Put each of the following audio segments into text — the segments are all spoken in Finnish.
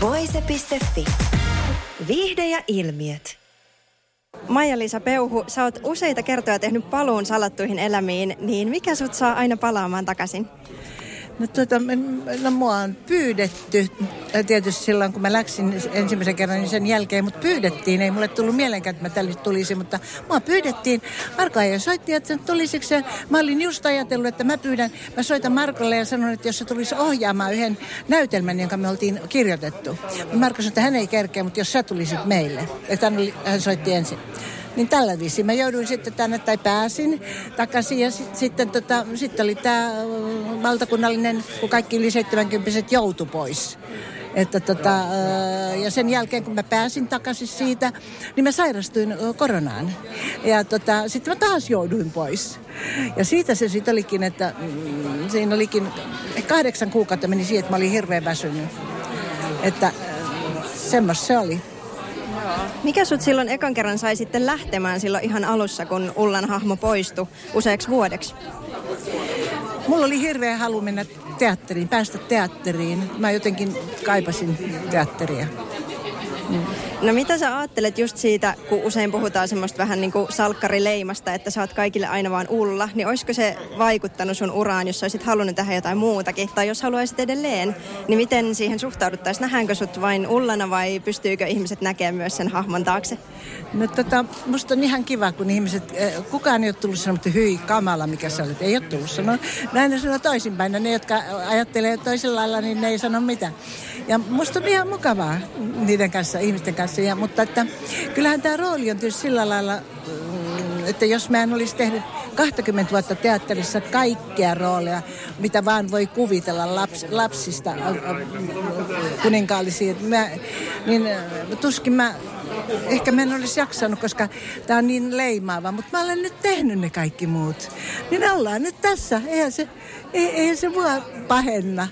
Voise.fi. Viihde ja ilmiöt. Maija-Liisa Peuhu, sä oot useita kertoja tehnyt paluun salattuihin elämiin, niin mikä sut saa aina palaamaan takaisin? No, tuota, no mua on pyydetty, tietysti silloin kun mä läksin ensimmäisen kerran, niin sen jälkeen mut pyydettiin. Ei mulle tullut mielenkään, että mä tälle tulisin, mutta mua pyydettiin. Marko ja soitti, että tulisiko se. Mä olin just ajatellut, että mä pyydän, mä soitan Markolle ja sanon, että jos se tulisi ohjaamaan yhden näytelmän, jonka me oltiin kirjoitettu. Marko sanoi, että hän ei kerkeä, mutta jos sä tulisit meille. Että hän, oli, hän soitti ensin. Niin tällä viisi mä jouduin sitten tänne tai pääsin takaisin ja sit, sitten tota, sit oli tämä valtakunnallinen, kun kaikki yli 70 joutu pois. Että tota, ja sen jälkeen, kun mä pääsin takaisin siitä, niin mä sairastuin koronaan. Ja tota, sitten mä taas jouduin pois. Ja siitä se sitten olikin, että mm, siinä olikin kahdeksan kuukautta meni siihen, että mä olin hirveän väsynyt. Että semmoista se oli. Mikä sut silloin ekan kerran sai sitten lähtemään silloin ihan alussa, kun Ullan hahmo poistui useaksi vuodeksi? Mulla oli hirveä halu mennä teatteriin, päästä teatteriin. Mä jotenkin kaipasin teatteria. Mm. No mitä sä ajattelet just siitä, kun usein puhutaan semmoista vähän niin kuin salkkarileimasta, että sä oot kaikille aina vaan Ulla, niin olisiko se vaikuttanut sun uraan, jos olisit halunnut tehdä jotain muutakin? Tai jos haluaisit edelleen, niin miten siihen suhtauduttaisiin? Nähdäänkö sut vain Ullana vai pystyykö ihmiset näkemään myös sen hahmon taakse? No tota, musta on ihan kiva, kun ihmiset, eh, kukaan ei ole tullut sanomaan, että hyi kamala, mikä sä olet. Ei ole tullut sanoa. Näin ne sanoo toisinpäin. Ne, jotka ajattelee toisella lailla, niin ne ei sano mitään. Ja musta on ihan mukavaa niiden kanssa, ihmisten kanssa. Ja, mutta että, kyllähän tämä rooli on tietysti sillä lailla, mm, että jos mä en olisi tehnyt 20 vuotta teatterissa kaikkea rooleja, mitä vaan voi kuvitella laps, lapsista kuninkaallisia, mä, niin tuskin mä ehkä mä en olisi jaksanut, koska tämä on niin leimaava, mutta mä olen nyt tehnyt ne kaikki muut. Niin ollaan nyt tässä, eihän se, eihän se mua pahenna.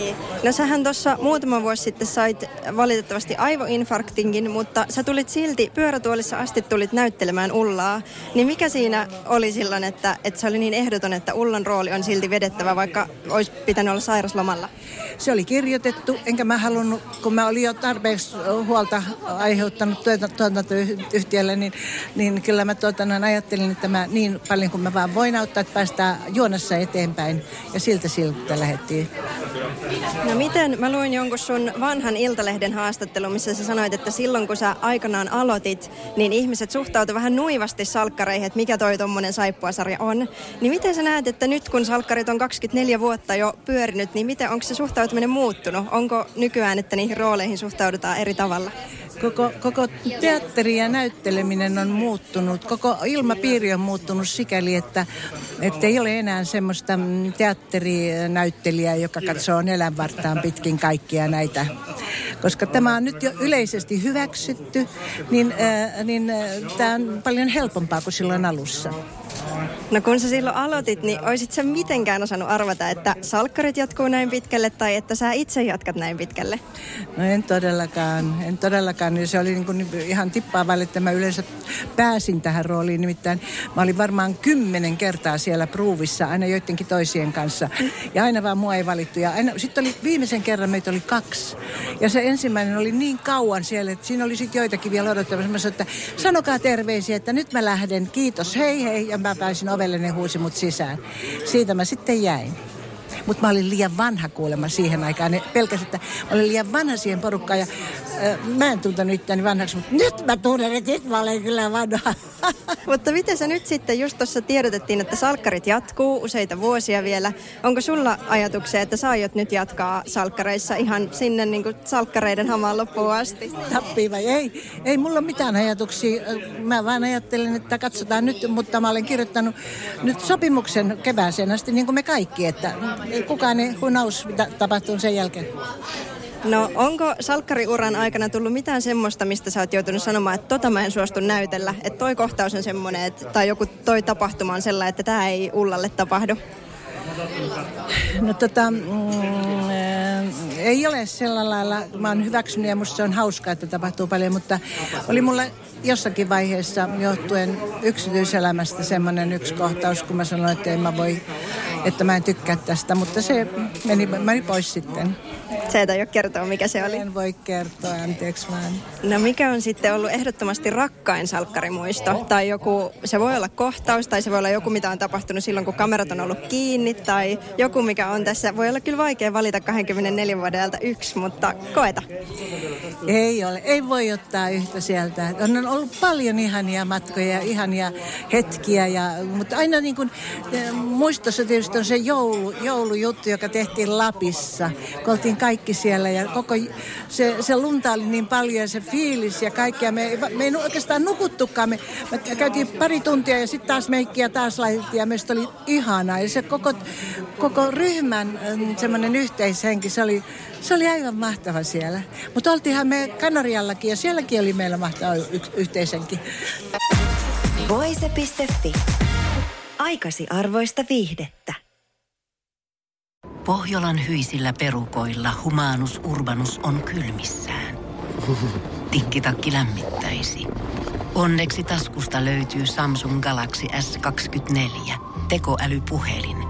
Niin. No sähän tuossa muutama vuosi sitten sait valitettavasti aivoinfarktinkin, mutta sä tulit silti pyörätuolissa asti tulit näyttelemään Ullaa. Niin mikä siinä oli silloin, että, että se oli niin ehdoton, että Ullan rooli on silti vedettävä, vaikka olisi pitänyt olla sairaslomalla? Se oli kirjoitettu, enkä mä halunnut, kun mä olin jo tarpeeksi huolta aiheuttanut tuotantoyhtiölle, niin, niin kyllä mä tuota, ajattelin, että mä niin paljon kuin mä vaan voin auttaa, että päästään juonassa eteenpäin. Ja siltä siltä lähdettiin. No miten, mä luin jonkun sun vanhan Iltalehden haastattelun, missä sä sanoit, että silloin kun sä aikanaan aloitit, niin ihmiset suhtautuivat vähän nuivasti salkkareihin, että mikä toi tommonen saippuasarja on. Niin miten sä näet, että nyt kun salkkarit on 24 vuotta jo pyörinyt, niin miten, onko se suhtautuminen muuttunut? Onko nykyään, että niihin rooleihin suhtaudutaan eri tavalla? Koko, koko teatteri ja näytteleminen on muuttunut, koko ilmapiiri on muuttunut sikäli, että, että ei ole enää semmoista teatterinäyttelijää, joka katsoo elämänvartaan pitkin kaikkia näitä. Koska tämä on nyt jo yleisesti hyväksytty, niin, äh, niin äh, tämä on paljon helpompaa kuin silloin alussa. No kun sä silloin aloitit, niin olisit sä mitenkään osannut arvata, että salkkarit jatkuu näin pitkälle tai että sä itse jatkat näin pitkälle? No en todellakaan, en todellakaan. Se oli niin kuin ihan tippaavalle, että mä yleensä pääsin tähän rooliin. Nimittäin mä olin varmaan kymmenen kertaa siellä pruuvissa, aina joidenkin toisien kanssa. Ja aina vaan mua ei valittu. Ja aina, sitten oli viimeisen kerran meitä oli kaksi. Ja se ensimmäinen oli niin kauan siellä, että siinä oli sitten joitakin vielä odottamassa. että sanokaa terveisiä, että nyt mä lähden. Kiitos, hei hei. Ja mä pääsin ovelle, ne huusi mut sisään. Siitä mä sitten jäin. Mutta mä olin liian vanha kuulemma siihen aikaan. Ne että mä olin liian vanha siihen porukkaan. Ja äh, mä en tuntenut itseäni vanhaksi, mutta nyt mä tunnen, että nyt mä olen kyllä vanha. mutta miten sä nyt sitten, just tuossa tiedotettiin, että salkkarit jatkuu useita vuosia vielä. Onko sulla ajatuksia, että sä aiot nyt jatkaa salkkareissa ihan sinne niin kuin salkkareiden hamaan loppuun asti? Tappii vai ei? Ei mulla mitään ajatuksia. Mä vaan ajattelen, että katsotaan nyt, mutta mä olen kirjoittanut nyt sopimuksen kevääseen asti, niin kuin me kaikki, että kukaan ei, who knows, mitä tapahtuu sen jälkeen. No onko salkkariuran aikana tullut mitään semmoista, mistä sä oot joutunut sanomaan, että tota mä en suostu näytellä, että toi kohtaus on semmoinen, että, tai joku toi tapahtuma on sellainen, että tämä ei Ullalle tapahdu? No tota, mm, ei ole sillä lailla, mä oon hyväksynyt ja musta se on hauskaa, että tapahtuu paljon, mutta oli mulle jossakin vaiheessa johtuen yksityiselämästä semmoinen yksi kohtaus, kun mä sanoin, että en mä voi, että mä en tykkää tästä, mutta se meni, meni pois sitten. Se ei ole kertoa, mikä se oli. En voi kertoa, anteeksi vaan. No mikä on sitten ollut ehdottomasti rakkain salkkarimuisto? Tai joku, se voi olla kohtaus, tai se voi olla joku, mitä on tapahtunut silloin, kun kamerat on ollut kiinni, tai joku, mikä on tässä. Voi olla kyllä vaikea valita 24 vuodelta yksi, mutta koeta. Ei ole, ei voi ottaa yhtä sieltä. On ollut paljon ihania matkoja ja ihania hetkiä, ja, mutta aina niin kuin, eh, muistossa tietysti on se joulu, joulujuttu, joka tehtiin Lapissa, kun oltiin kaikki siellä ja koko se, se lunta oli niin paljon ja se fiilis ja kaikkea. Me, me ei oikeastaan nukuttukaan. Me, me käytiin pari tuntia ja sitten taas meikkiä taas laitettiin ja meistä oli ihanaa. Ja se koko, koko ryhmän mm, semmoinen yhteishenki, se oli, se oli aivan mahtava siellä. Mutta oltiinhan me Kanariallakin ja sielläkin oli meillä mahtava y- yhteishenki. Voise.fi. Aikasi arvoista viihdettä. Pohjolan hyisillä perukoilla humanus urbanus on kylmissään. Tikkitakki lämmittäisi. Onneksi taskusta löytyy Samsung Galaxy S24 tekoälypuhelin.